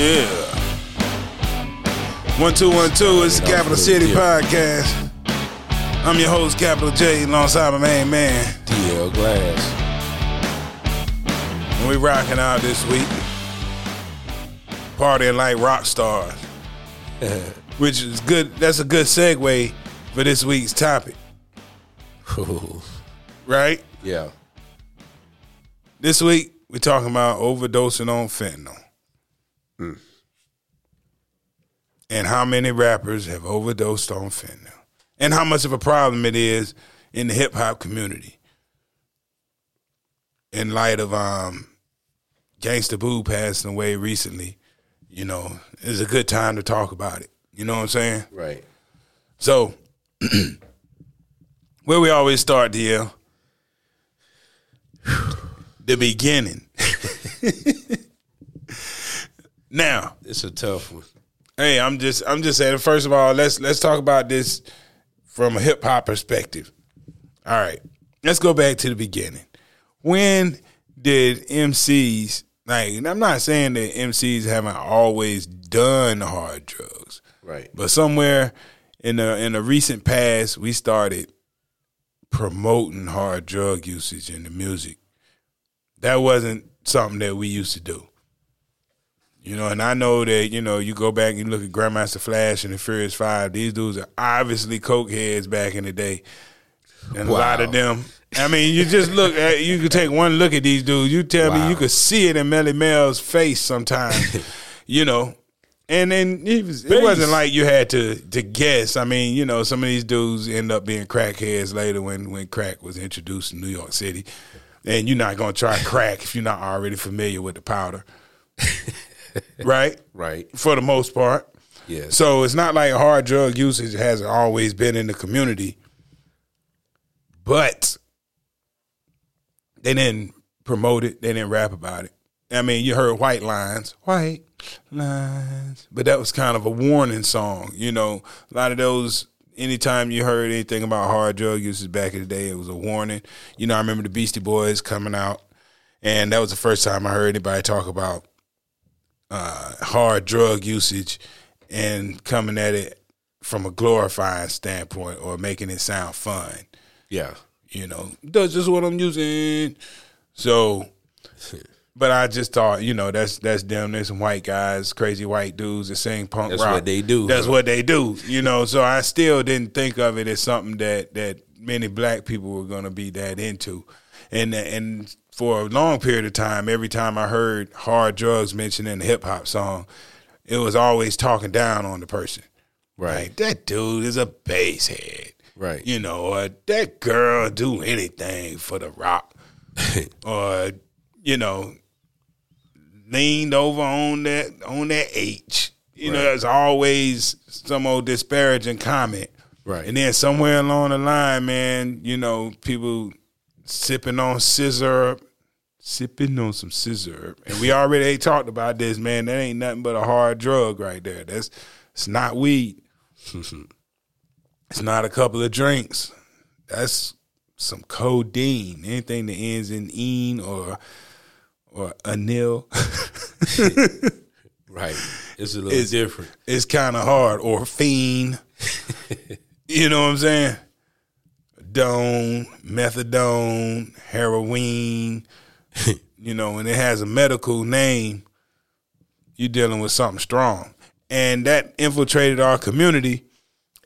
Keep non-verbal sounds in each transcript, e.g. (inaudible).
Yeah. One two one two. It's the Capital City Podcast. I'm your host, Capital J, alongside my main man. DL Glass. And we rocking out this week. Partying like rock stars. (laughs) Which is good. That's a good segue for this week's topic, Ooh, (laughs) right? yeah. This week we're talking about overdosing on fentanyl. And how many rappers have overdosed on fentanyl. And how much of a problem it is in the hip hop community. In light of um Gangsta Boo passing away recently, you know, it's a good time to talk about it. You know what I'm saying? Right. So, (clears throat) where we always start, DL, the beginning. (laughs) now, It's a tough one. hey, I'm just, I'm just saying. First of all, let's let's talk about this from a hip hop perspective. All right, let's go back to the beginning. When did MCs like? and I'm not saying that MCs haven't always done hard drugs. Right. But somewhere in the in the recent past, we started promoting hard drug usage in the music. That wasn't something that we used to do. You know, and I know that, you know, you go back and you look at Grandmaster Flash and the Furious Five, these dudes are obviously coke heads back in the day. And a lot of them. I mean, you just look at you could take one look at these dudes. You tell me you could see it in Melle Mel's face sometimes. (laughs) you know. And then it, was, it wasn't like you had to to guess. I mean, you know, some of these dudes end up being crackheads later when when crack was introduced in New York City. And you're not gonna try crack if you're not already familiar with the powder. (laughs) (laughs) right? Right. For the most part. Yeah. So it's not like hard drug usage hasn't always been in the community, but they didn't promote it. They didn't rap about it. I mean, you heard white lines, white lines, but that was kind of a warning song. You know, a lot of those. Anytime you heard anything about hard drug usage back in the day, it was a warning. You know, I remember the Beastie Boys coming out, and that was the first time I heard anybody talk about uh, hard drug usage and coming at it from a glorifying standpoint or making it sound fun. yeah. You know, that's just what I'm using. So, (laughs) but I just thought, you know, that's that's them. There's some white guys, crazy white dudes that sing punk That's rock. That's what they do, That's what they do. You know, so I still didn't think of it as something that that many black people were going to be that into, and and for a long period of time, every time I heard hard drugs mentioned in a hip hop song, it was always talking down on the person. Right. Like that dude is a base head. Right. You know, or that girl do anything for the rock. (laughs) or, you know, leaned over on that on that H. You know, Right. there's always some old disparaging comment. Right. And then somewhere along the line, man, you know, people sipping on sizzurp, sipping on some sizzurp. And we already talked about this, man. That ain't nothing but a hard drug right there. That's it's not weed. (laughs) it's not a couple of drinks. That's some codeine. Anything that ends in "ene" or or anil. (laughs) Right. It's a little It's- different. it's kind of hard. Or fiend. (laughs) you know what I'm saying? Done, methadone, heroin. (laughs) you know, and it has a medical name. You're dealing with something strong, and that infiltrated our community.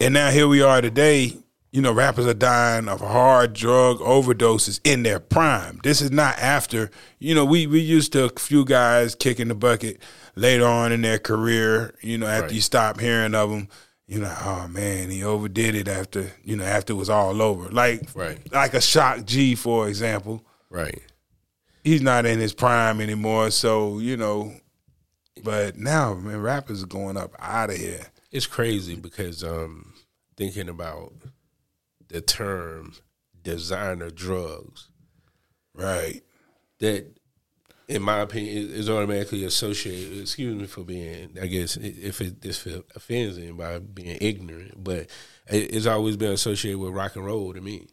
And now here we are today. You know, rappers are dying of hard drug overdoses in their prime. This is not after. You know, we we used to a few guys kicking the bucket later on in their career. You know, after Right. you stop hearing of them, you know, oh man, he overdid it after. You know, after it was all over. Like, Right. like a Shock G, for example Right. He's not in his prime anymore. So you know, but now man, rappers are going up out of here. It's crazy because um thinking about the term designer drugs Right. that in my opinion is automatically associated excuse me for being I guess if it this offends anybody being ignorant but it's always been associated with rock and roll to me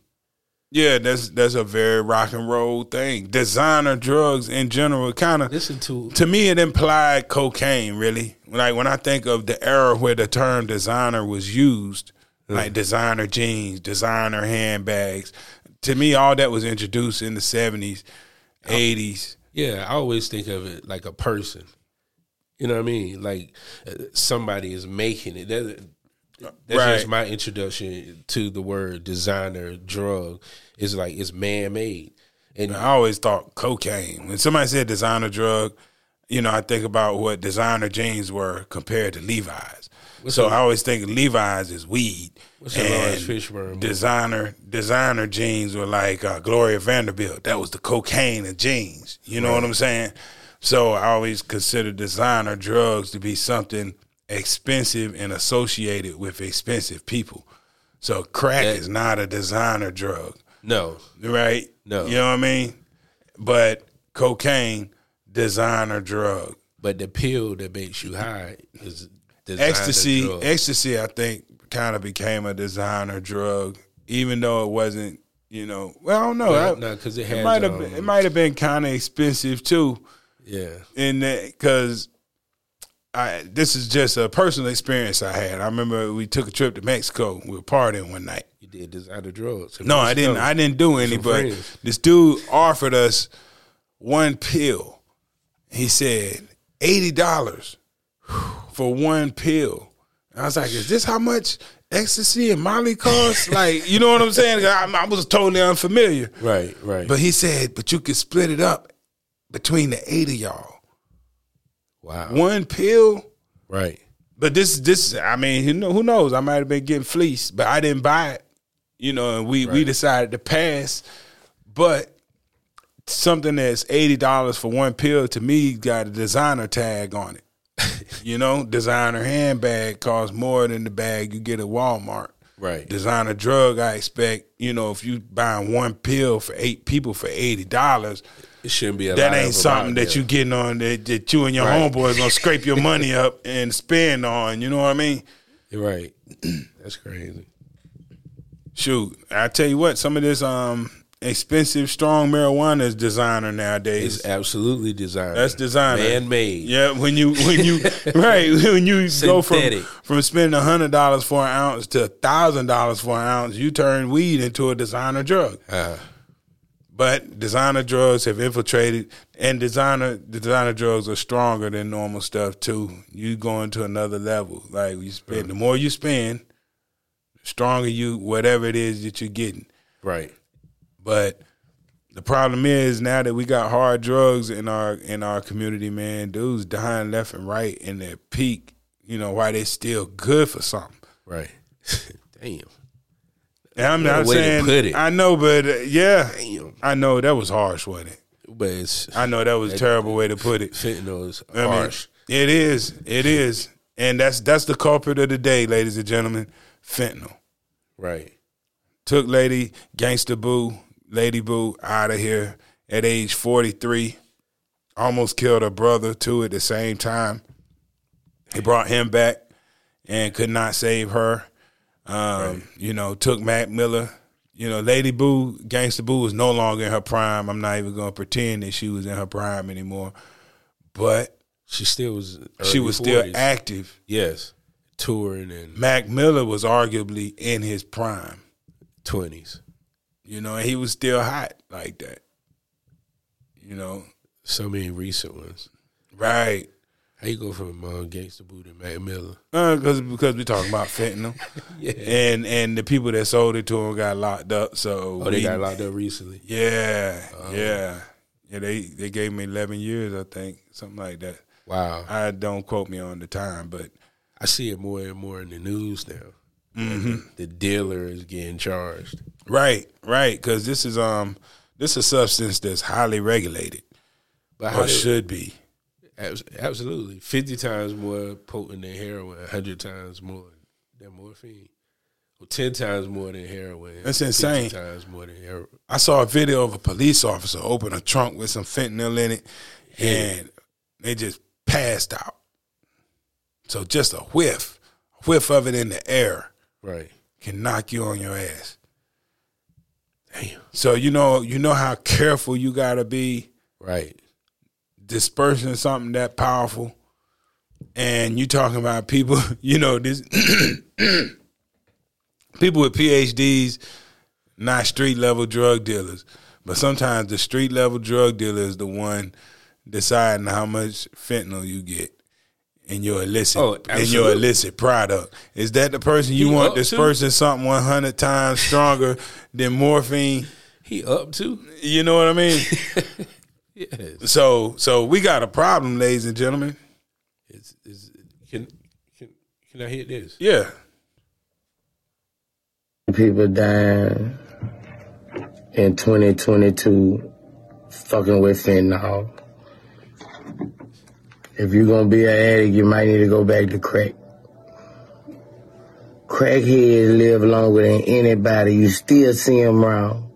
Yeah, that's that's a very rock and roll thing. Designer drugs in general, kind of. Listen to To me, it implied cocaine. Really, like when I think of the era where the term designer was used, like designer jeans, designer handbags. To me, all that was introduced in the seventies, eighties. Yeah, I always think of it like a person. You know what I mean? Like uh, somebody is making it. That, that's Right. just my introduction to the word designer drug. Is like it's man made, and I always thought cocaine. When somebody said designer drug, you know, I think about what designer jeans were compared to Levi's. so I always think Levi's is weed. What's the Laurence Fishburne movie? designer designer jeans were like uh, Gloria Vanderbilt. That was the cocaine of jeans. You know what I'm saying? So I always consider designer drugs to be something expensive and associated with expensive people. So crack That- is not a designer drug no, right? No. you know what I mean. But cocaine, designer drug, but the pill that makes you high is designer ecstasy. drug. Ecstasy, I think, kind of became a designer drug, even though it wasn't. You know, well, I don't know. Well, I- no, 'cause it it might have um, been, it might have been kind of expensive too. yeah, in that because I this is just a personal experience I had. I remember we took a trip to Mexico. We were partying one night. you did this out of drugs. No, I didn't. I didn't do any. Some But friends. this dude offered us one pill. He said eighty dollars for one pill. And I was like, "Is this how much ecstasy and Molly cost?" (laughs) like, you know what I'm saying? I, I was totally unfamiliar. Right, right. But he said, "But you could split it up between the eight of y'all. Wow, One pill." right. But this, this, I mean, who know- who knows? I might have been getting fleeced, but I didn't buy it. You know, and we we decided to pass. But something that's eighty dollars for one pill to me got a designer tag on it. (laughs) you know, designer handbag costs more than the bag you get at Walmart. Right. Designer drug, I expect. You know, if you buying one pill for eight people for eighty dollars, It shouldn't be a that ain't something that you getting on that, that you and your Right. homeboys gonna scrape your money (laughs) up and spend on. You know what I mean? You're right. (clears throat) That's crazy. Shoot, I tell you what, some of this um expensive strong marijuana is designer nowadays. It's absolutely designer. That's designer, man made. Yeah, when you when you (laughs) right when you go from from spending hundred dollars for an ounce to thousand dollars for an ounce, you turn weed into a designer drug. Uh, But designer drugs have infiltrated, and designer designer drugs are stronger than normal stuff too. You going to another level. Like you spend, the more you spend, the stronger you whatever it is that you're getting. right. But the problem is now that we got hard drugs in our in our community, man, dudes dying left and right in their peak. You know why they still good for something. Right. (laughs) Damn. I'm not saying. I know, but uh, yeah, Damn. I know that was harsh, wasn't it? But it's I know that was a terrible way to put it. fentanyl is I mean, harsh. it is. It is. And that's that's the culprit of the day, ladies and gentlemen. Fentanyl. Right. Took Lady Gangsta Boo, Lady Boo out of here at age 43. Almost killed her brother too at the same time. He brought him back and could not save her. Um, You know, took Mac Miller. You know, Lady Boo, Gangsta Boo was no longer in her prime. I'm not even going to pretend that she was in her prime anymore. But She still was. she was still active. Yes. Touring and Mac Miller was arguably in his prime, twenties. you know, and he was still hot like that. You know, So many recent ones. right? How you go from uh, Gangsta Boo to Mac Miller? Because because we talking about fentanyl, (laughs) Yeah. and and the people that sold it to him got locked up. So Oh, they got locked up recently. Yeah, yeah, yeah. They they gave me eleven years, I think, something like that. Wow. I don't quote me on the time, but I see it more and more in the news now. Mm-hmm. The dealer is getting charged. right, right, because this is um this is a substance that's highly regulated But or should be. Abs- absolutely fifty times more potent than heroin, hundred times more than morphine, or ten times more than heroin. That's 50 insane. times more than heroin. I saw a video of a police officer open a trunk with some fentanyl in it, and they just passed out. So just a whiff, a whiff of it in the air Right. can knock you on your ass. Damn. So you know, you know how careful you gotta be Right. Dispersing something that powerful. And you talking about people, (laughs) you know, this (clears throat) people with PhDs, not street level drug dealers. But sometimes the street level drug dealer is the one deciding how much fentanyl you get in your illicit Oh, in your illicit product. Is that the person you He want up to? dispersing something one hundred times stronger than morphine? He up to? You know what I mean? (laughs) Yes. so so we got a problem, ladies and gentlemen. It's, it's, can, can, can I hit this? Yeah. people dying in 2022 fucking with fentanyl. If you're gonna be an addict, you might need to go back to crack. Crackheads live longer than anybody. You still see them around.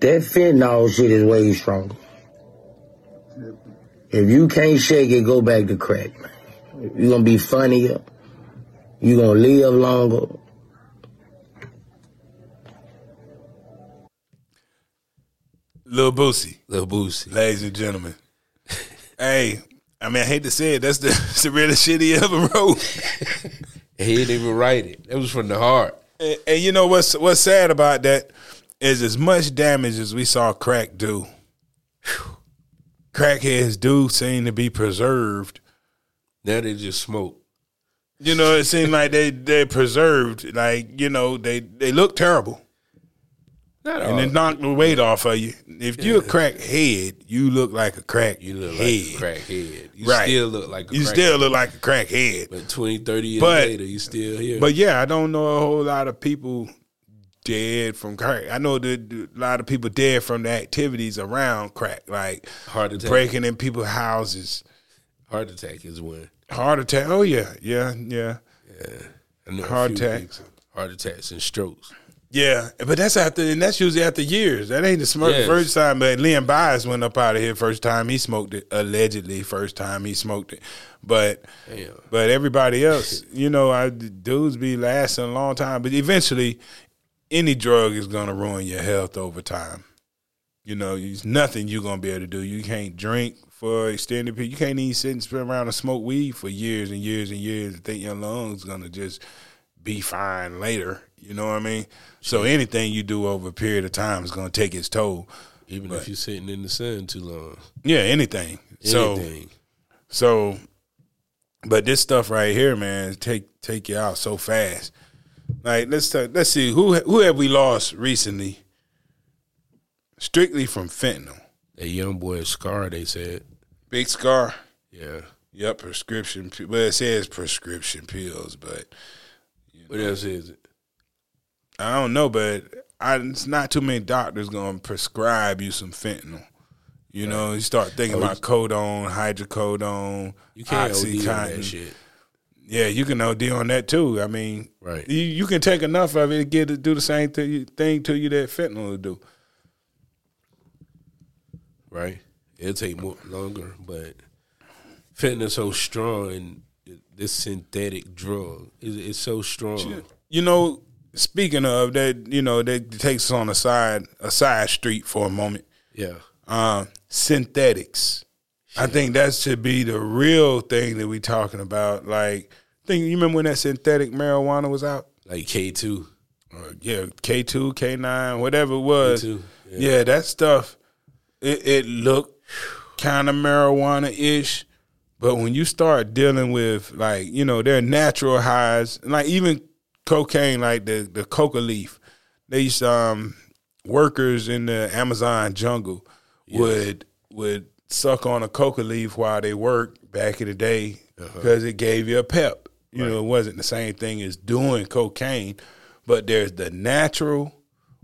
That fentanyl shit is way stronger. If you can't shake it, go back to crack, man. You're gonna be funnier. You're gonna live longer. Lil Boosie, Lil Boosie. ladies and gentlemen. (laughs) hey, I mean, I hate to say it, that's the, (laughs) that's the realest shit he ever wrote. (laughs) He didn't even write it. It was from the heart. and, and you know what's what's sad about that is as much damage as we saw crack do. Crackheads do seem to be preserved. Now they just smoke. You know, it seems like they they preserved. Like you know, they they look terrible. Not and all. it knocked the weight off of you. If you're a crack head, you look like a crack. you look head. like a crackhead. You Right. still look like a You crackhead. still look like a crack head. But 20, 30 years But- later, you still here. But yeah, I don't know a whole lot of people dead from crack. I know that a lot of people dead from the activities around crack, like heart attack. breaking in people's houses, Heart attack is one. heart attack. Oh yeah, yeah, yeah, I know Heart attacks. people. Heart attacks and strokes. yeah. But that's after, and that's usually after years. That ain't the Yes. first time. But Len Bias went up out of here first time he smoked it. Allegedly, first time he smoked it. But Damn. But everybody else, you know, I, dudes be lasting a long time. But eventually, any drug is going to ruin your health over time. You know, there's nothing you're going to be able to do. You can't drink for extended period. You can't even sit and spin around and smoke weed for years and years and years and think your lungs going to just be fine later. You know what I mean? So anything you do over a period of time is going to take its toll. Even if you're sitting in the sun too long. Yeah, anything. So So, but this stuff right here, man, take take you out so fast. Like let's talk, let's see who who have we lost recently, strictly from fentanyl. that young boy Scarr, they said. Big Scarr. Yeah. Yep, prescription. Well, it says prescription pills, but What else is it? I don't know. But I, it's not too many doctors gonna prescribe you some fentanyl. You know, you start thinking Oh, about codone, hydrocodone, You can't oxycontin. Yeah, you can OD on that too. I mean, Right. You, you can take enough of it to get it do the same to thing to you that fentanyl will do. Right? It'll take more longer, but fentanyl's so strong and this synthetic drug is it's so strong. You know, speaking of that, you know that takes us on a side a side street for a moment. Yeah. Uh, synthetics. I think that should be the real thing that we talking about. Like, think you remember when that synthetic marijuana was out? Like K two. Uh, yeah, K two, K nine, whatever it was. K2, Yeah. that stuff. It, it looked kind of marijuana ish, but when you start dealing with like you know their natural highs, like even cocaine, like the the coca leaf, these um workers in the Amazon jungle would would suck on a coca leaf while they worked back in the day because it gave you a pep. You know, it wasn't the same thing as doing cocaine, but there's the natural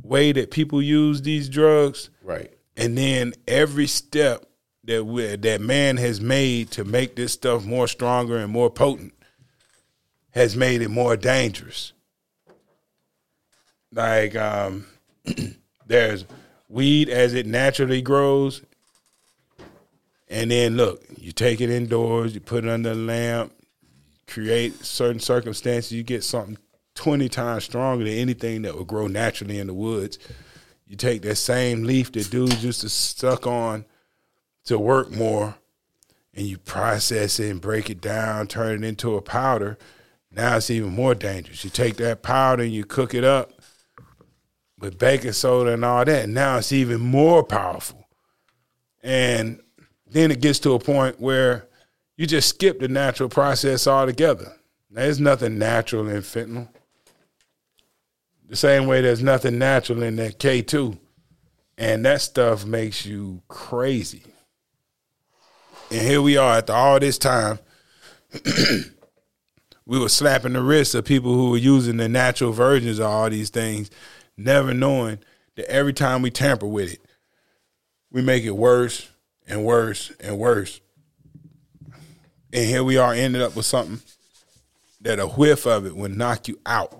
way that people use these drugs, Right. and then every step that we, that man has made to make this stuff more stronger and more potent has made it more dangerous. Like um, (clears throat) there's weed as it naturally grows, and then look, you take it indoors, you put it under a lamp, create certain circumstances, you get something twenty times stronger than anything that would grow naturally in the woods. You take that same leaf that dudes used to suck on to work more, and you process it and break it down, turn it into a powder. Now it's even more dangerous. You take that powder and you cook it up with baking soda and all that. Now it's even more powerful. And then it gets to a point where you just skip the natural process altogether. There's nothing natural in fentanyl. The same way there's nothing natural in that K2. And that stuff makes you crazy. And here we are after all this time. (clears throat) we were slapping the wrists of people who were using the natural versions of all these things, never knowing that every time we tamper with it, we make it worse and worse and worse. And here we are ended up with something that a whiff of it would knock you out.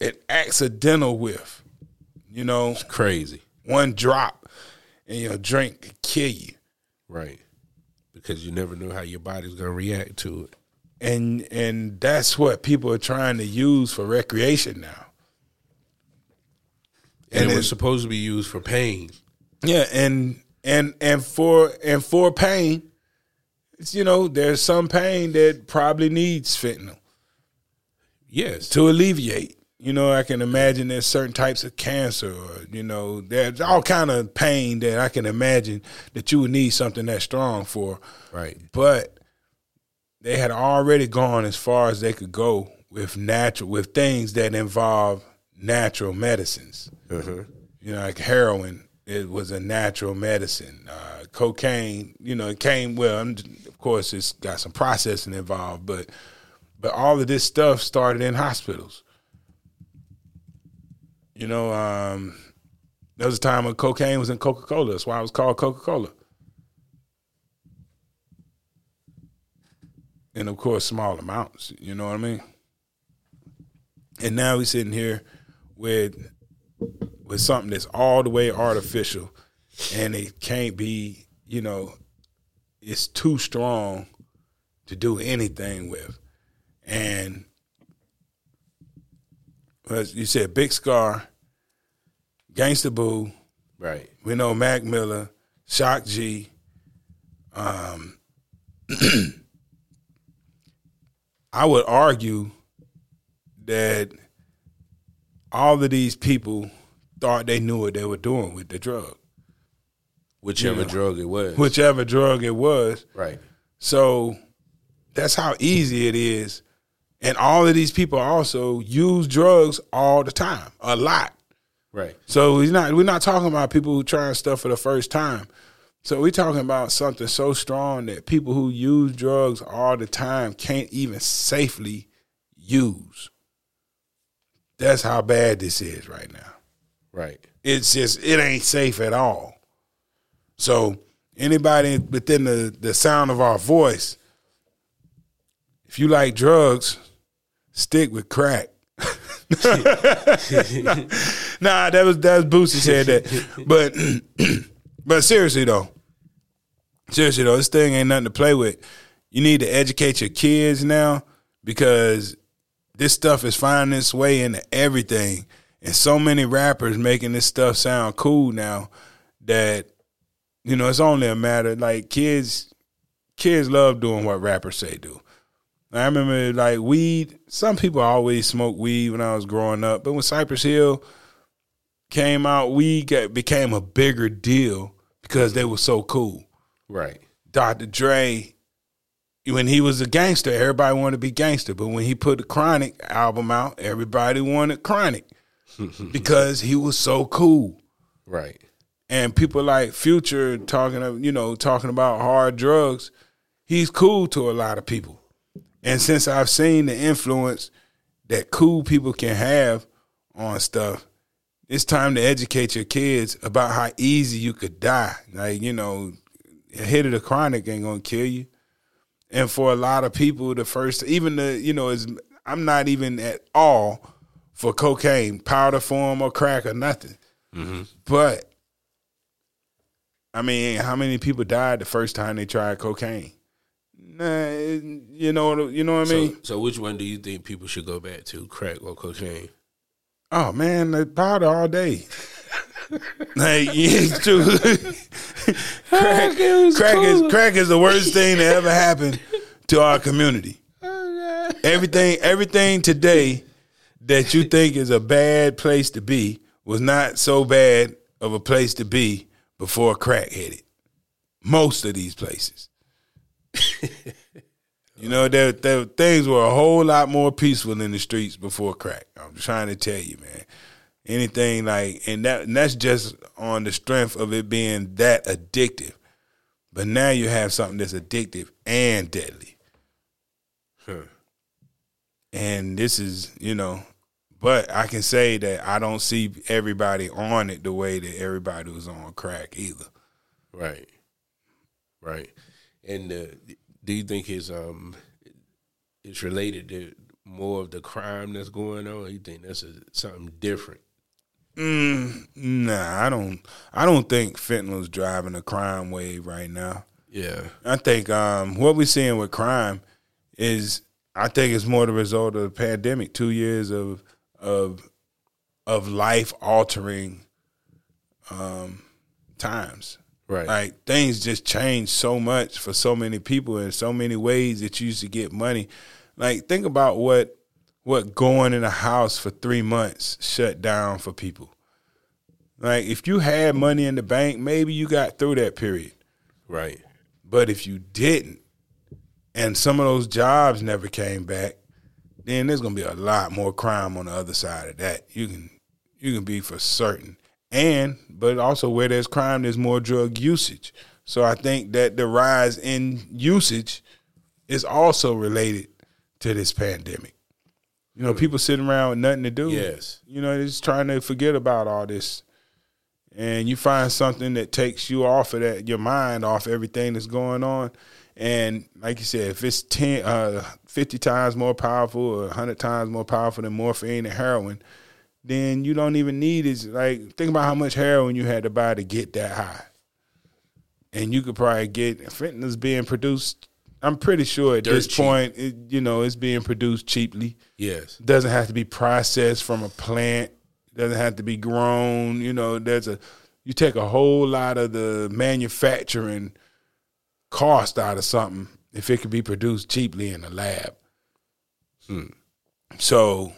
An accidental whiff. You know, It's crazy. one drop in your drink could kill you. Right. Because you never know how your body's gonna react to it. And and that's what people are trying to use for recreation now. And, And it- was supposed to be used for pain. Yeah, and and and for and for pain, it's, you know, there's some pain that probably needs fentanyl Yes. to alleviate. You know, I can imagine there's certain types of cancer, or you know, there's all kind of pain that I can imagine that you would need something that strong for. Right. But they had already gone as far as they could go with natural, with things that involve natural medicines. Uh-huh. You know, like heroin, it was a natural medicine. Uh, cocaine, you know, it came well. I'm- Of course, it's got some processing involved, but but all of this stuff started in hospitals. You know, um, there was a time when cocaine was in Coca Cola. That's why it was called Coca Cola. And of course, small amounts. You know what I mean? And now we're sitting here with with something that's all the way artificial and it can't be, you know, it's too strong to do anything with. And as you said, Big Scarr, Gangsta Boo, Right. we know Mac Miller, Shock G, um, (clears throat) I would argue that all of these people thought they knew what they were doing with the drug, Whichever drug it was. whichever drug it was. right. So that's how easy it is. And all of these people also use drugs all the time, a lot. Right. So we're not we're not talking about people who trying stuff for the first time. So we're talking about something so strong that people who use drugs all the time can't even safely use. That's how bad this is right now. Right. It's just it ain't safe at all. So anybody within the, the sound of our voice, if you like drugs, stick with crack. (laughs) nah, that was that was Boosie said that. But (clears throat) but seriously though, seriously though, this thing ain't nothing to play with. You need to educate your kids now because this stuff is finding its way into everything. And so many rappers making this stuff sound cool now that, you know, it's only a matter like kids kids love doing what rappers say do. I remember like weed, some people always smoked weed when I was growing up, but when Cypress Hill came out, weed got, became a bigger deal because they were so cool. Right. Dr. Dre, when he was a gangster, everybody wanted to be gangster. But when he put the Chronic album out, everybody wanted Chronic because he was so cool. Right. And people like Future talking, of, you know, talking about hard drugs, he's cool to a lot of people. And since I've seen the influence that cool people can have on stuff, it's time to educate your kids about how easy you could die. Like, you know, a hit of the chronic ain't gonna kill you. And for a lot of people, the first even the you know, is I'm not even at all for cocaine, powder form or crack or nothing. Mm-hmm. But I mean, how many people died the first time they tried cocaine? Nah, it- you know, you know what I mean. so, so which one do you think people should go back to, crack or cocaine? Oh man, the powder all day. like (laughs) yeah, it's true. (laughs) crack, crack is crack is the worst thing that ever happened to our community. (laughs) Oh, everything everything today that you think is a bad place to be was not so bad of a place to be before crack hit it. Most of these places. you know, there, there things were a whole lot more peaceful in the streets before crack. I'm trying to tell you, man. Anything like and that and that's just on the strength of it being that addictive. But now you have something that's addictive and deadly. Huh. And this is, you know, but I can say that I don't see everybody on it the way that everybody was on crack either. Right. Right. And uh, do you think it's um it's related to more of the crime that's going on? You think that's a, something different? Mm, nah, I don't. I don't think fentanyl's driving a crime wave right now. Yeah. I think um, what we're seeing with crime is, I think it's more the result of the pandemic. Two years of of of life altering um, times. Right. Like things just changed so much for so many people in so many ways that you used to get money. Like think about what what going in a house for three months shut down for people. Like if you had money in the bank, maybe you got through that period. Right. But if you didn't, and some of those jobs never came back, then there's gonna be a lot more crime on the other side of that. You can you can be for certain. And but also where there's crime, there's more drug usage. So I think that the rise in usage is also related to this pandemic. You know, people sitting around with nothing to do. Yes. You know, they're just trying to forget about all this. And you find something that takes you off of that, your mind off everything that's going on. And like you said, if it's 10, uh, 50 times more powerful or 100 times more powerful than morphine and heroin, then you don't even need it. Like, think about how much heroin you had to buy to get that high. And you could probably get fentanyl's being produced. I'm pretty sure at Dirt this cheap. point, it, you know, it's being produced cheaply Yes. doesn't have to be processed from a plant doesn't have to be grown you know there's a you take a whole lot of the manufacturing cost out of something if it could be produced cheaply in a lab. So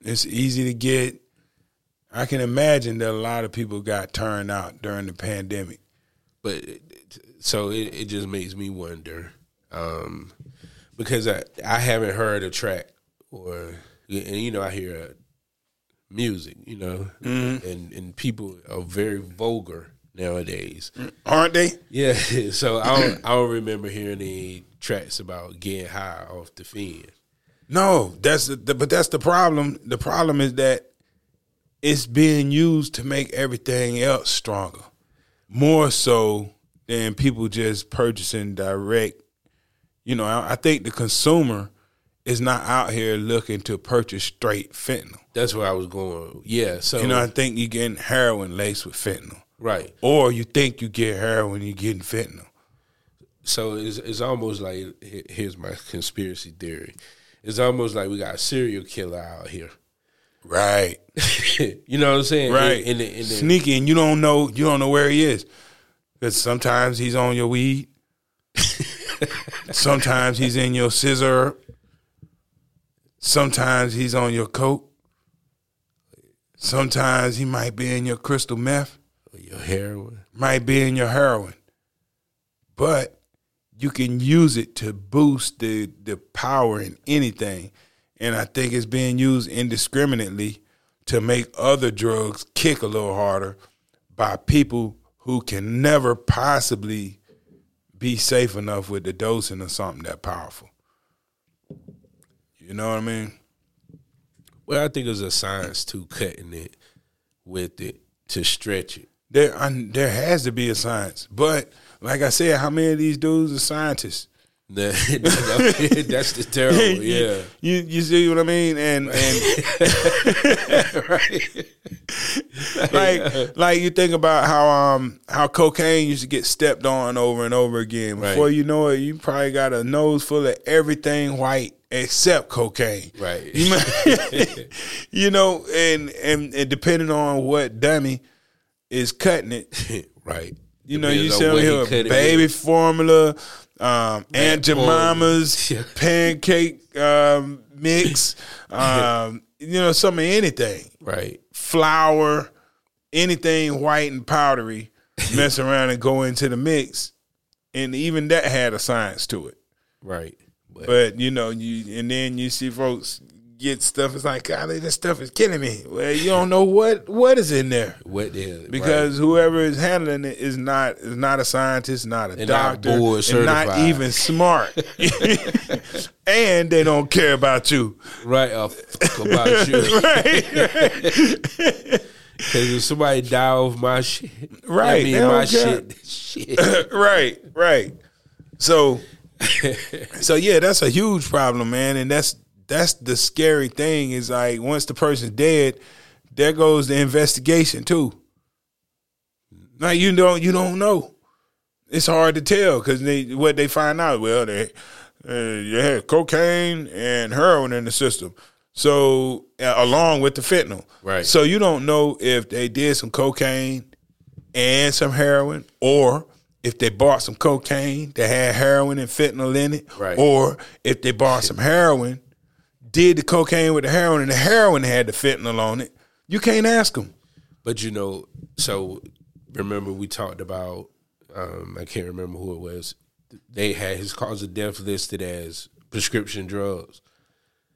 it's easy to get. I can imagine that a lot of people got turned out during the pandemic. But so it, it just makes me wonder um, because I I haven't heard a track or and you know I hear uh, music you know and and people are very vulgar nowadays. aren't they Yeah, (laughs) so I don't I don't remember hearing any tracks about getting high off the fiend. No, that's the, the- but that's the problem. The problem is that it's being used to make everything else stronger, more so than people just purchasing direct. You know, I, I think the consumer is not out here looking to purchase straight fentanyl. That's where I was going. Yeah, so You know, I think you're getting heroin laced with fentanyl, right. or you think you get heroin, you're getting fentanyl. So it's it's almost like here's my conspiracy theory. It's almost like we got a serial killer out here. Right, (laughs) you know what I'm saying? right. In, in in Sneaky, and you don't know you don't know where he is because sometimes he's on your weed, (laughs) sometimes he's in your sizzurp, sometimes he's on your coat. sometimes he might be in your crystal meth, your heroin. might be in your heroin, but you can use it to boost the the power in anything, and I think it's being used indiscriminately to make other drugs kick a little harder by people who can never possibly be safe enough with the dosing of something that powerful. You know what I mean? Well, I think there's a science to cutting it with it to stretch it. There, I, there has to be a science, but like I said, how many of these dudes are scientists? (laughs) That's the terrible. (laughs) Yeah. you you see what I mean? And and (laughs) right, like like you think about how um how cocaine used to get stepped on over and over again. Right. Before you know it, you probably got a nose full of everything white except cocaine. Right. You, you know, and, and and depending on what dummy is cutting it, (laughs) right. you know, you on here cut it baby formula, um, Aunt Jemima's (laughs) pancake um, mix, (laughs) um, you know, some of anything, Right. flour, anything white and powdery, mess around and go into the mix, and even that had a science to it. Right. But, But you know, you and then you see folks get stuff. It's like, God, this stuff is killing me. Well, you don't know what what is in there what the hell? because whoever is handling it is not is not a scientist, not a And not doctor, board and not even smart, (laughs) and they don't care about you. right, right uh, fuck about you. (laughs) Right, Because (laughs) if somebody die off my shit, Right, I mean my care. shit, shit. right, right. So, so yeah, that's a huge problem, man, and that's that's the scary thing. Is like once the person's dead, there goes the investigation too. Now you don't you don't know. It's hard to tell because they what they find out. Well, they uh, had cocaine and heroin in the system, so uh, along with the fentanyl. Right. So you don't know if they did some cocaine and some heroin, or if they bought some cocaine that had heroin and fentanyl in it, Right. or if they bought some heroin, did the cocaine with the heroin, and the heroin had the fentanyl on it. You can't ask them. But you know, so remember we talked about um, I can't remember who it was. They had his cause of death listed as prescription drugs.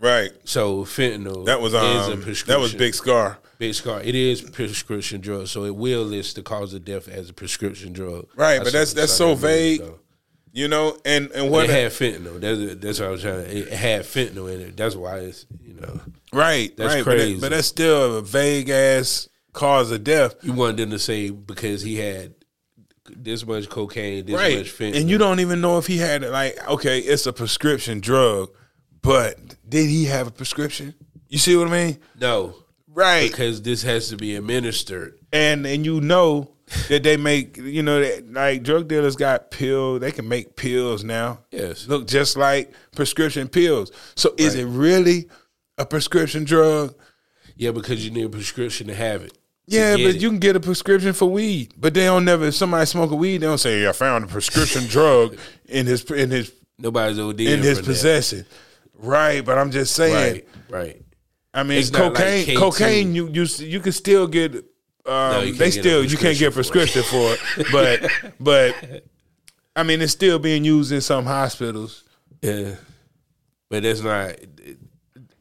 Right. So fentanyl That was is um, a prescription. that was Big Scarr. Big scarr. It is prescription drug, so it will list the cause of death as a prescription drug. Right, I but that's that's so vague, ago. You know. And and what it had fentanyl. That's that's what I was trying to. It had fentanyl in it. That's why it's you know right, That's right, but, that- crazy. but that's still a vague ass cause of death. you wanted them to say because he had this much cocaine, this right much fentanyl, and you don't even know if he had it like okay it's a prescription drug but did he have a prescription you see what i mean no right because this has to be administered. and and you know that they make you know that like drug dealers got pills they can make pills now Yes. look just like prescription pills so is it really a prescription drug Yeah, because you need a prescription to have it. yeah, but it. you can get a prescription for weed, but they don't never. If somebody smoking weed, they don't say, "I found a prescription drug in his in his nobody's OD in his possession. Right, but I'm just saying. Right, right. I mean, It's not like cocaine. Cocaine. You you you can still get. Um, can't they still you can't get a prescription prescription for it, (laughs) but (laughs) but I mean it's still being used in some hospitals. Yeah, but it's not. it-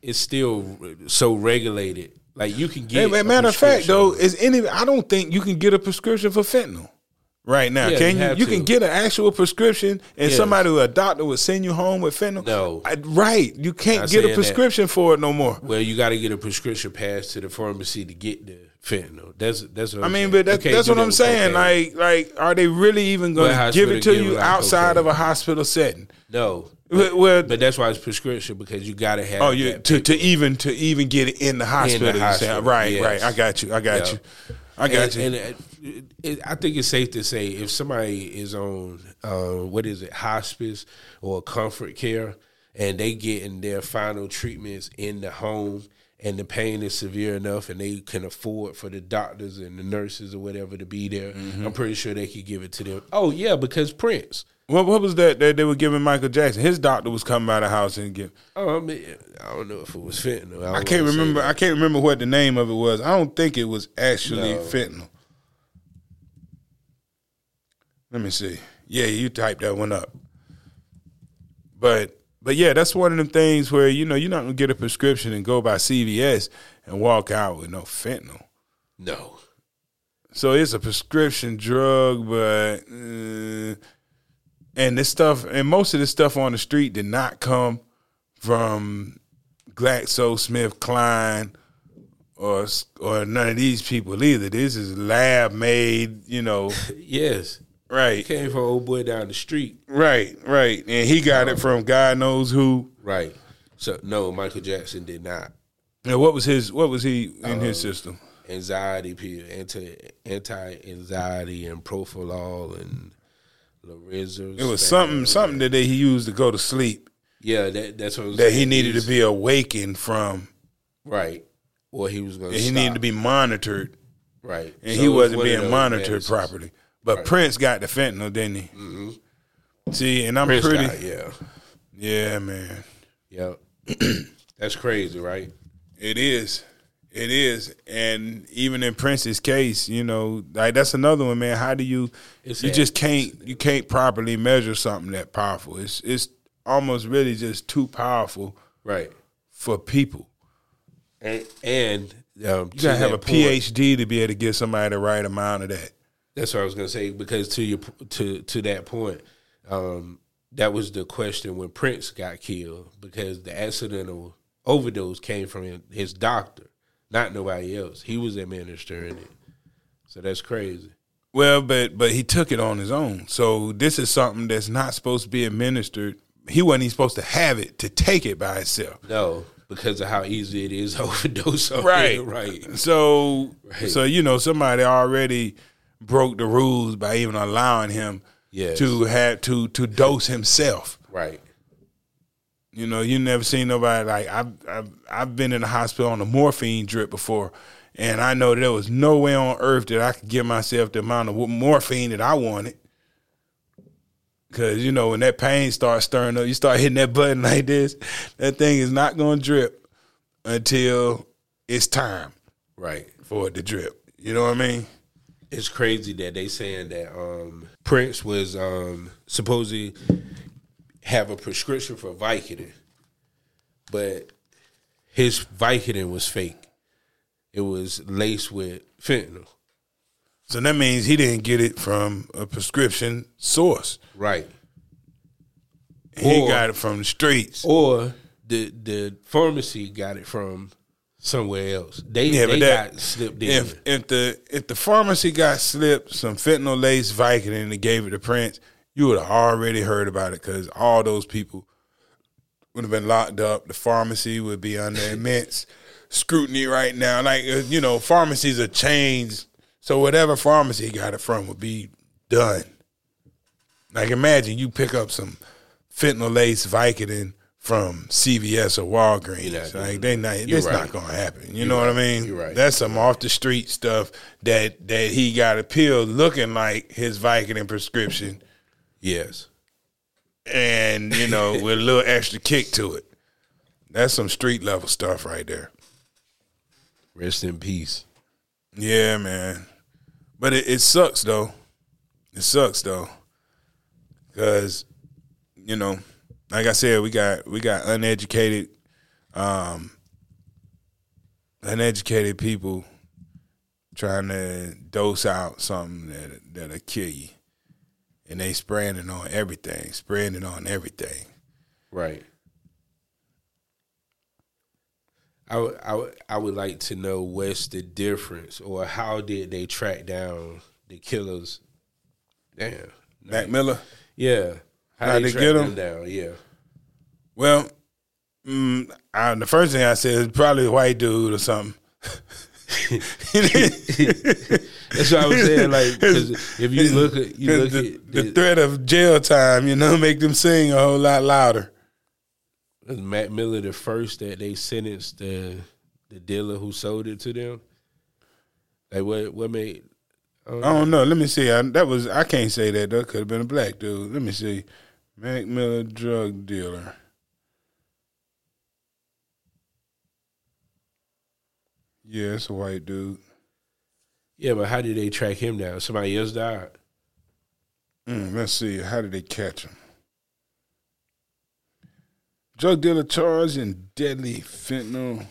It's still so regulated. Like you can get. Hey, a matter of fact, though, is any I don't think you can get a prescription for fentanyl right now. Yeah, can you you? You can get an actual prescription, and Yes. somebody, a doctor, would send you home with fentanyl. No. I- right? You can't Not get a that. prescription for it no more. well, you got to get a prescription passed to the pharmacy to get the fentanyl. That's that's. What I mean, saying. but can't that's what I'm saying. Like, like, are they really even going to give it to you outside cocaine? of a hospital setting? no, Well, well, but that's why it's prescription because you got to have. oh, that to, to even to even get it in the hospital. you say, hospital, right, yes. right. I got you. I got Yeah. you. I got and, you. And it, it, I think it's safe to say if somebody is on uh, what is it, hospice or comfort care, and they getting their final treatments in the home, and the pain is severe enough, and they can afford for the doctors and the nurses or whatever to be there, Mm-hmm. I'm pretty sure they could give it to them. Oh yeah, because Prince. what, what was that that they were giving Michael Jackson? His doctor was coming by the house and give. Oh, I, mean, I don't know if it was fentanyl. I can't remember. I can't remember what the name of it was. I don't think it was actually No. fentanyl. Let me see. Yeah, you typed that one up. But but yeah, that's one of them things where you know you're not gonna get a prescription and go by CVS and walk out with no fentanyl. no. So it's a prescription drug, but uh, and this stuff and most of this stuff on the street did not come from GlaxoSmithKline or or none of these people either. This is lab made, you know. (laughs) Yes, Right, came from old boy down the street. right, right, and he got it from God knows who. Right. So no, Michael Jackson did not. And what was his? What was he in his um, system? anxiety pill, anti anti anxiety and Propofol and Lorenzo. It was something something that he used to go to sleep. Yeah, that, that's what that he needed to be awakened from. right, or he was going to. He needed to be monitored, right, and So he was wasn't being monitored medicines. properly. But Prince got the fentanyl, didn't he? See, and I'm Prince pretty. got yeah, Yeah, man. yeah. (clears throat) that's crazy, right? It is. It is. And even in Prince's case, you know, like that's another one, man. How do you It's you just can't you can't properly measure something that powerful. It's it's almost really just too powerful Right, for people. and and um, You gotta have a PhD to be able to give somebody the right amount of that. That's what I was gonna say because to your to to that point, um, that was the question when Prince got killed because the accidental overdose came from his doctor, not nobody else. He was administering it, so that's crazy. Well, but but he took it on his own. So this is something that's not supposed to be administered. He wasn't even supposed to have it to take it by itself. No, because of how easy it is to (laughs) overdose. Right. it. right. So Right. so you know somebody already broke the rules by even allowing him Yes. to have to to dose himself. Right. You know, you never seen nobody like I've I've I've been in the hospital on a morphine drip before, and I know there was no way on earth that I could give myself the amount of morphine that I wanted. Cause you know when that pain starts stirring up, you start hitting that button (laughs) like this, that thing is not going to drip until it's time Right. for it to drip. You know what I mean? It's crazy that they saying that um, Prince was um, supposedly have a prescription for Vicodin, but his Vicodin was fake. It was laced with fentanyl. So that means he didn't get it from a prescription source. Right. He Or- got it from the streets. Or the the pharmacy got it from somewhere else. They Yeah, they that got slipped in. if if the if the pharmacy got slipped some fentanyl laced Vicodin and they gave it to Prince, you would have already heard about it because all those people would have been locked up. The pharmacy would be under immense scrutiny right now. Like uh, you know, pharmacies are changed, so whatever pharmacy he got it from would be done. Like imagine you pick up some fentanyl laced Vicodin from CVS or Walgreens. Not like they not, You're it's right. not gonna happen. You know what I mean? You're right. That's some off the street stuff that that he got a pill looking like his Vicodin prescription, yes. and you know (laughs) with a little extra kick to it. That's some street level stuff right there. Rest in peace. Yeah, man. But it, it sucks though. It sucks though, because you know, like I said, we got we got uneducated, um, uneducated people trying to dose out something that that'll kill you, and they spraying it on everything, spraying it on everything. Right. I would, I would, I would like to know what's the difference, or how did they track down the killers? Damn. Mac Miller. Yeah. How How'd they, they get them 'em? down? Yeah. Well, mm, I, the first thing I said is probably a white dude or something. (laughs) That's what I was saying. Like, if you (laughs) look at you look the, at the the, threat of jail time, you know, make them sing a whole lot louder. was Mac Miller the first that they sentenced the the dealer who sold it to them. Like what what made I don't know. Let me see. I, that was I can't say that though. Could have been a black dude. Let me see. Mac Miller, drug dealer. Yeah, it's a white dude. yeah, but how did they track him down? Somebody else died. Mm, let's see. How did they catch him? Drug dealer charged in deadly fentanyl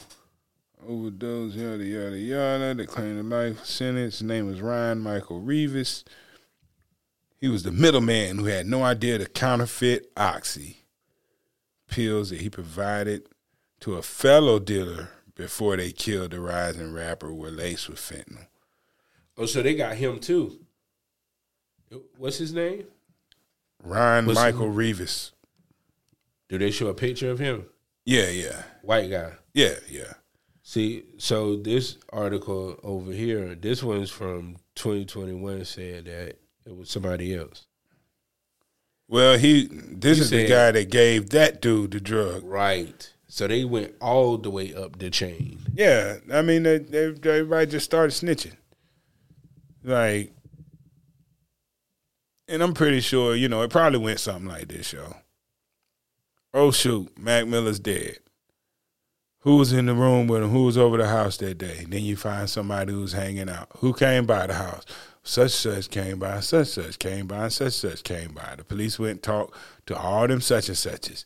overdose, yada, yada, yada. They claimed a life sentence. His name was Ryan Michael Reeves. He was the middleman who had no idea the counterfeit oxy pills that he provided to a fellow dealer before they killed the rising rapper were laced with fentanyl. Oh, so they got him too. What's his name? Ryan Was- Michael Reeves. Do they show a picture of him? Yeah, yeah. White guy. Yeah, yeah. See, so this article over here, this one's from 2021, said that it was somebody else. Well, he this He is the guy that gave that dude the drug. Right. So they went all the way up the chain. Yeah, I mean, they, they, everybody just started snitching. Like, and I'm pretty sure, you know, it probably went something like this, yo. Oh shoot, Mac Miller's dead. Who was in the room with him? Who was over the house that day? Then you find somebody who's hanging out. Who came by the house? Such such came by, such such came by, and such such came by. The police went and talked to all them such and suches.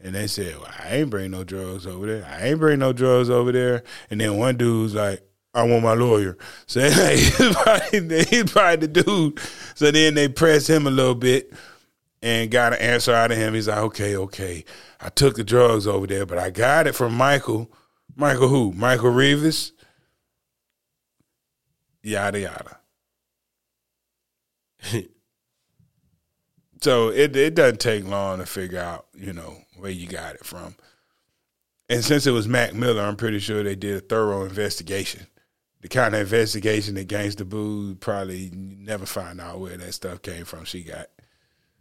And they said, well, I ain't bring no drugs over there. I ain't bring no drugs over there. And then one dude's like, I want my lawyer. (laughs) So he's probably, (laughs) he's probably the dude. So then they pressed him a little bit and got an answer out of him. He's like, okay, okay. I took the drugs over there, but I got it from Michael. Michael who? Michael Rivas? Yada yada. (laughs) so it it doesn't take long to figure out, you know, where you got it from. And since it was Mac Miller, I'm pretty sure they did a thorough investigation. The kind of investigation that Gangsta Boo probably never find out where that stuff came from. She got.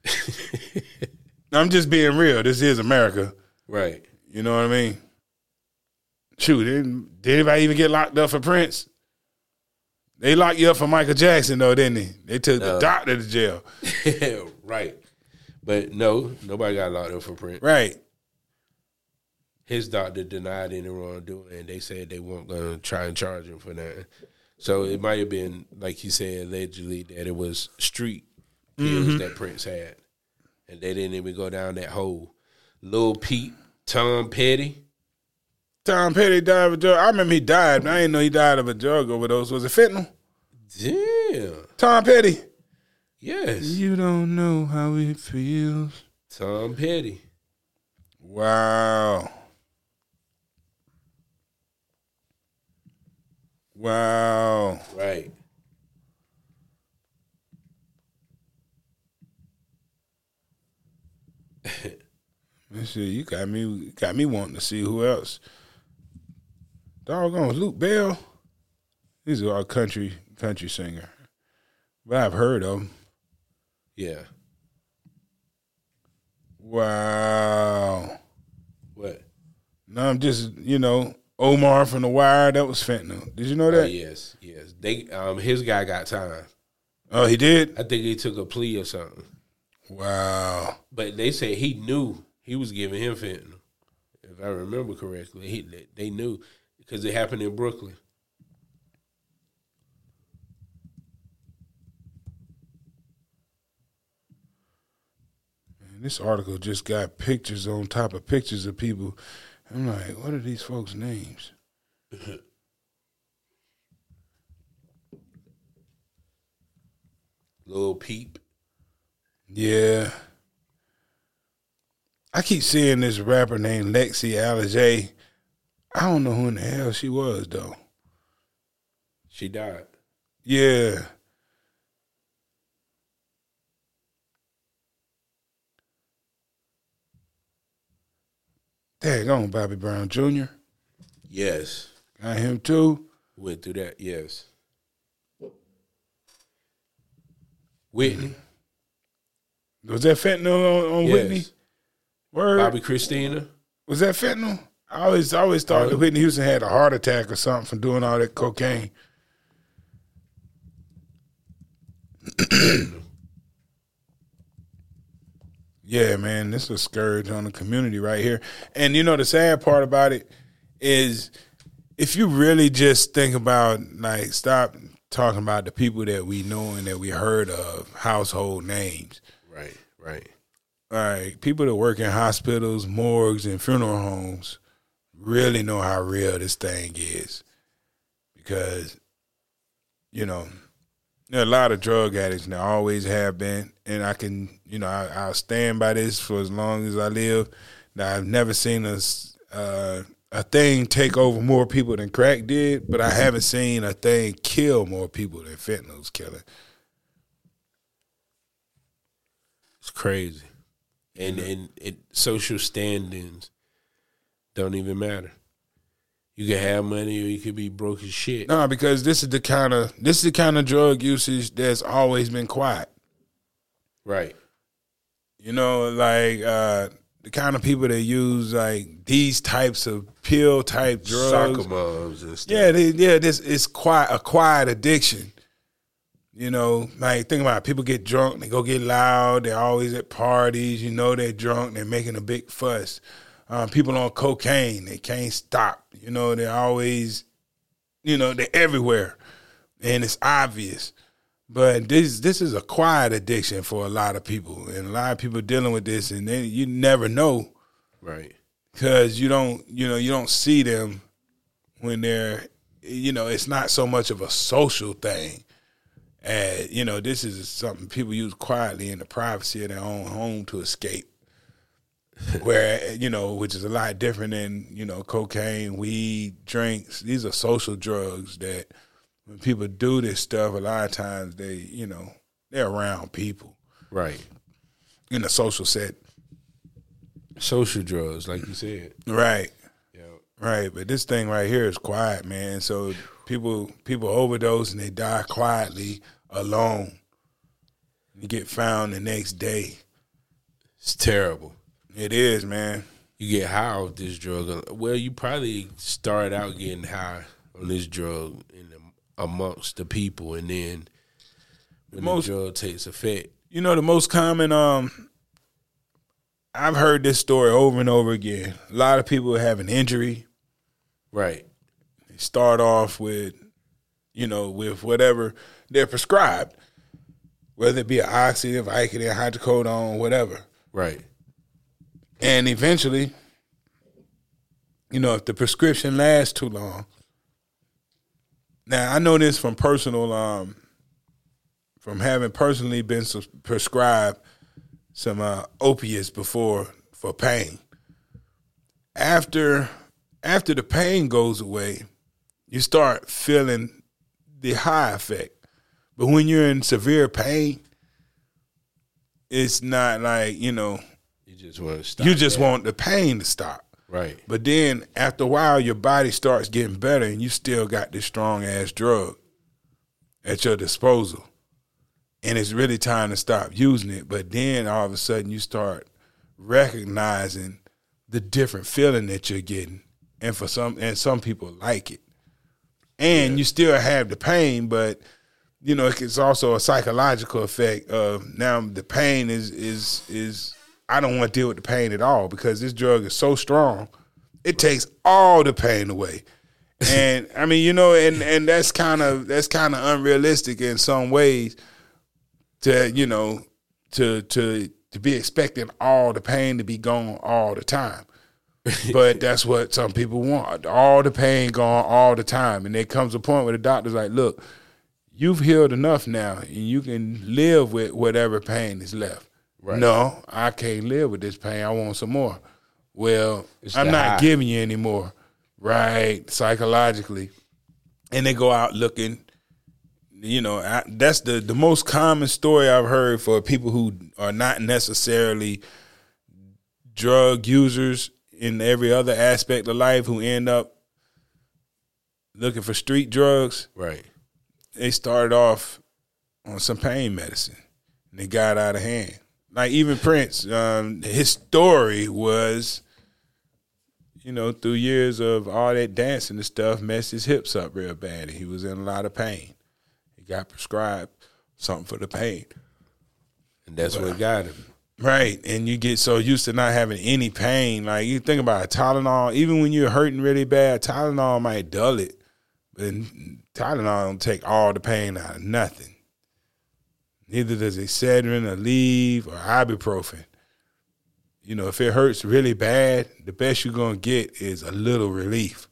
(laughs) I'm just being real. This is America. Right. You know what I mean? Shoot, did, did anybody even get locked up for Prince? They locked you up for Michael Jackson though, didn't they? They took the doctor to jail. (laughs) right. But no, nobody got locked up for Prince. Right. His doctor denied any wrongdoing, and they said they weren't going to try and charge him for that. So it might have been, like he said, allegedly that it was street pills mm-hmm. that Prince had, and they didn't even go down that hole. Lil Peep, Tom Petty, Tom Petty died of a drug. I remember he died, but I didn't know he died of a drug overdose. Was it fentanyl? damn, Tom Petty. yes, You don't know how it feels. Tom Petty. Wow. Wow. Right. Shit, you got me got me wanting to see who else. Doggone Luke Bell. He's a country country singer. But I've heard of him. Yeah. Wow. What? No, I'm just, you know, Omar from The Wire, that was fentanyl. Did you know that? yes, yes. They um his guy got time. Oh, he did? I think he took a plea or something. Wow. But they said he knew he was giving him fentanyl. If I remember correctly, he they knew because it happened in Brooklyn. And this article just got pictures on top of pictures of people. I'm like, what are these folks' names? (laughs) Lil Peep. Yeah. I keep seeing this rapper named Lexii Alijai. I don't know who in the hell she was though. She died. Yeah. Dang on Bobby Brown Jr. Yes. Got him too. Went through that. Yes. Whitney. Was that fentanyl on, on Yes. Whitney? Word. Bobbi Kristina. Was that fentanyl? I always I always thought that Whitney Houston had a heart attack or something from doing all that cocaine. (clears throat) yeah, man, this is a scourge on the community right here. And you know the sad part about it is if you really just think about like stop talking about the people that we know and that we heard of, household names. Right. Right. Like people that work in hospitals, morgues, and funeral homes really know how real this thing is. Because, you know, there are a lot of drug addicts and there always have been. And I can, you know, I, I'll stand by this for as long as I live. Now, I've never seen a, uh, a thing take over more people than crack did, but I haven't seen a thing kill more people than fentanyl's killing. It's crazy. And and it social standings don't even matter. You can have money or you could be broke as shit. No, because this is the kind of this is the kind of drug usage that's always been quiet. Right. You know, like uh, the kind of people that use like these types of pill type drugs. Soccer moms and stuff. Yeah, they, yeah, this is quite a quiet addiction. You know, like think about it, people get drunk, they go get loud, they're always at parties, you know they're drunk, they're making a big fuss. Um, people on cocaine, they can't stop. You know, they're always, you know, they're everywhere. And it's obvious. But this this is a quiet addiction for a lot of people. And a lot of people dealing with this and then you never know Right. because you don't you know you don't see them when they're you know it's not so much of a social thing And you know this is something people use quietly in the privacy of their own home to escape where you know which is a lot different than you know cocaine weed drinks these are social drugs that when people do this stuff a lot of times they you know they're around people Right. in a social set Social drugs, like you said. right Yeah. Right, but this thing right here is quiet, man. So people people overdose and they die quietly alone. You get found the next day. It's terrible. It is, man. You get high off this drug. Well, you probably start out getting high on this drug in the, amongst the people, and then when Most- the drug takes effect, You know the most common um I've heard this story over and over again. A lot of people have an injury. right? They start off with, you know, with whatever they're prescribed, whether it be an oxy, Vicodin, hydrocodone, whatever. Right. And eventually, you know, if the prescription lasts too long. Now, I know this from personal, um, from having personally been prescribed some uh, opiates before for pain. After, after the pain goes away, you start feeling the high effect. But when you're in severe pain, it's not like you know just want to stop. you just want the pain to stop. right. But then after a while, your body starts getting better, and you still got this strong ass drug at your disposal, and it's really time to stop using it. But then all of a sudden, you start recognizing the different feeling that you're getting, and for some, and some people like it, and you still have the pain, but you know it's also a psychological effect of now the pain is is is I don't want to deal with the pain at all because this drug is so strong. It takes all the pain away. (laughs) And I mean, you know, and and that's kind of that's kind of unrealistic in some ways to, you know, to to to be expecting all the pain to be gone all the time. (laughs) but that's what some people want. All the pain gone all the time. And there comes a point where the doctor's like, look, you've healed enough now and you can live with whatever pain is left. Right. No, I can't live with this pain. I want some more. Well, It's I'm not high. giving you any more. Right, psychologically. And they go out looking you know, I, that's the the most common story I've heard for people who are not necessarily drug users in every other aspect of life who end up looking for street drugs Right. they started off on some pain medicine and they got out of hand. Like even Prince, um, his story was, you know, through years of all that dancing and stuff, messed his hips up real bad. And he was in a lot of pain. He got prescribed something for the pain. And that's what got him. Right. And you get so used to not having any pain. Like you think about it, Tylenol, even when you're hurting really bad, Tylenol might dull it. But Tylenol don't take all the pain out of nothing. Neither does Excedrin or Aleve or ibuprofen. You know, if it hurts really bad, the best you're gonna get is a little relief.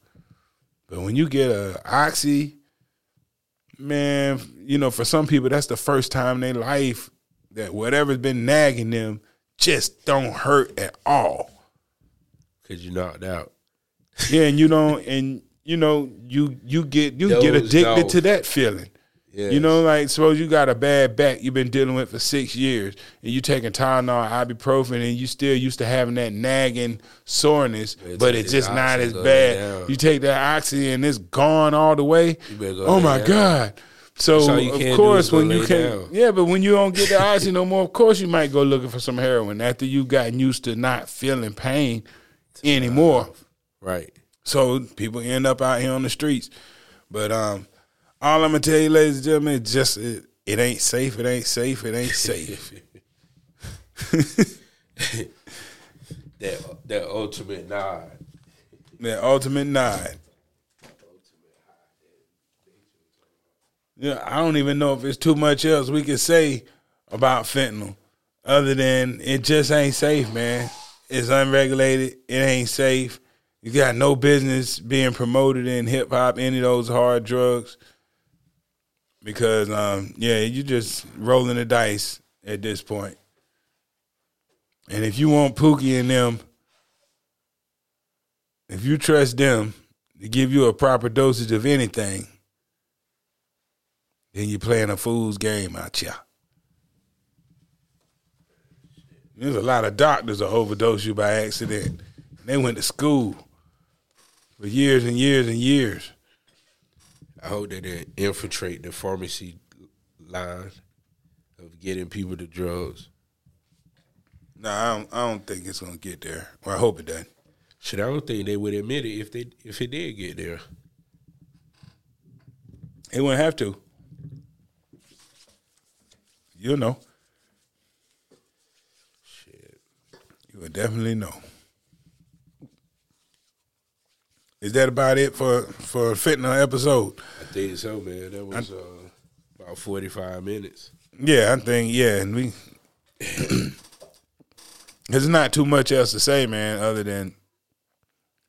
But when you get a oxy, man, you know, for some people that's the first time in their life that whatever's been nagging them just don't hurt at all. Cause you're knocked out. Yeah, and you don't and you know, you you get you get Dozed addicted to that feeling. Yeah. You know, like suppose you got a bad back you've been dealing with for six years, and you taking Tylenol, ibuprofen, and you still used to having that nagging soreness, It's- but it's just not as bad. down. You take that oxy and it's gone all the way. Go Oh my down. god! So of course, when you can, down. yeah, but when you don't get the oxy no more, of course you might go looking for some heroin after you've gotten used to not feeling pain anymore. Right. So people end up out here on the streets. But um, all I'm gonna tell you, ladies and gentlemen, just it, it ain't safe. It ain't safe. It ain't safe. (laughs) (laughs) That that ultimate nod. That ultimate nod. Yeah, I don't even know if it's too much else we can say about fentanyl, other than it just ain't safe, man. It's unregulated. It ain't safe. You got no business being promoted in hip hop, any of those hard drugs, because um, yeah, you're just rolling the dice at this point. And if you want Pookie and them, if you trust them to give you a proper dosage of anything, then you're playing a fool's game out here. There's a lot of doctors that overdose you by accident. They went to school for years and years and years. I hope that they infiltrate the pharmacy line of getting people the drugs. No, I don't, I don't think it's gonna get there. Well, I hope it doesn't. Shit, I don't think they would admit it if they if it did get there. It wouldn't have to. You'll know. Shit. You would definitely know. Is that about it for for a fentanyl episode? I think so, man. That was uh, about forty five minutes. Yeah, I think yeah, and we there's not too much else to say, man, other than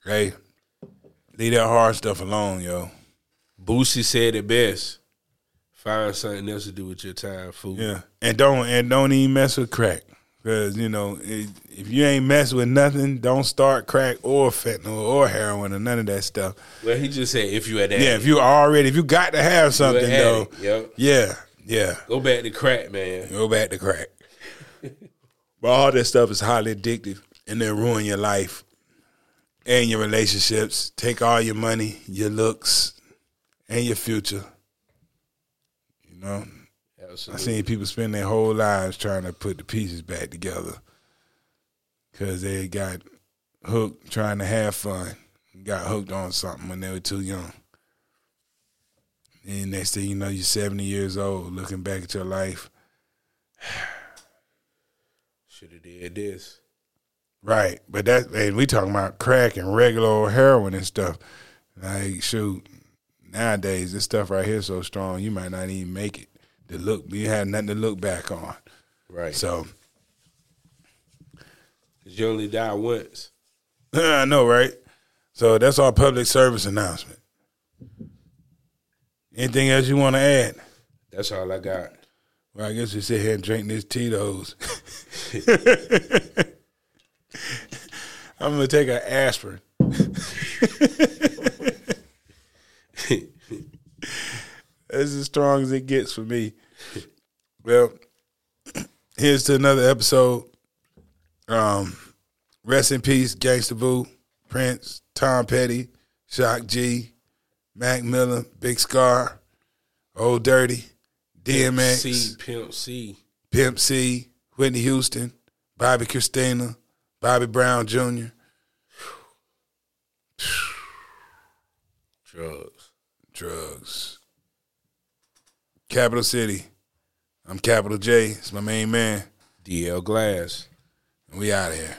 hey, leave that hard stuff alone, yo. Boosie said it best. Find something else to do with your time, fool. Yeah, and don't and don't even mess with crack, because you know it, if you ain't mess with nothing, don't start crack or fentanyl or heroin or none of that stuff. Well, he just said if you had that, Yeah, if you already if you got to have something though, Yep. yeah, yeah, Go back to crack, man. go back to crack. (laughs) but all that stuff is highly addictive, and they ruin your life and your relationships. Take all your money, your looks, and your future. You know, I seen people spend their whole lives trying to put the pieces back together because they got hooked trying to have fun, got hooked on something when they were too young. And next thing you know, you're 70 years old, looking back at your life. (sighs) Should have did this. Right, but that and we talking about crack and regular old heroin and stuff. Like shoot, nowadays this stuff right here is so strong, you might not even make it. To look, you have nothing to look back on. Right. So 'Cause you only die once. (laughs) I know, right? So that's our public service announcement. Anything else you want to add? That's all I got. Well, I guess we sit here and drink this Tito's. (laughs) (laughs) I'm gonna take an aspirin. That's as strong as it gets for me. Well, (clears throat) here's to another episode. Um, rest in peace, Gangsta Boo, Prince, Tom Petty, Shock G, Mac Miller, Big Scarr, Old Dirty, DMX, C Pimp C. Pimp C, Whitney Houston, Bobbi Kristina, Bobby Brown Jr., Drugs. drugs. Capital City. I'm Capital J. It's my main man. DL Glass. And we out of here.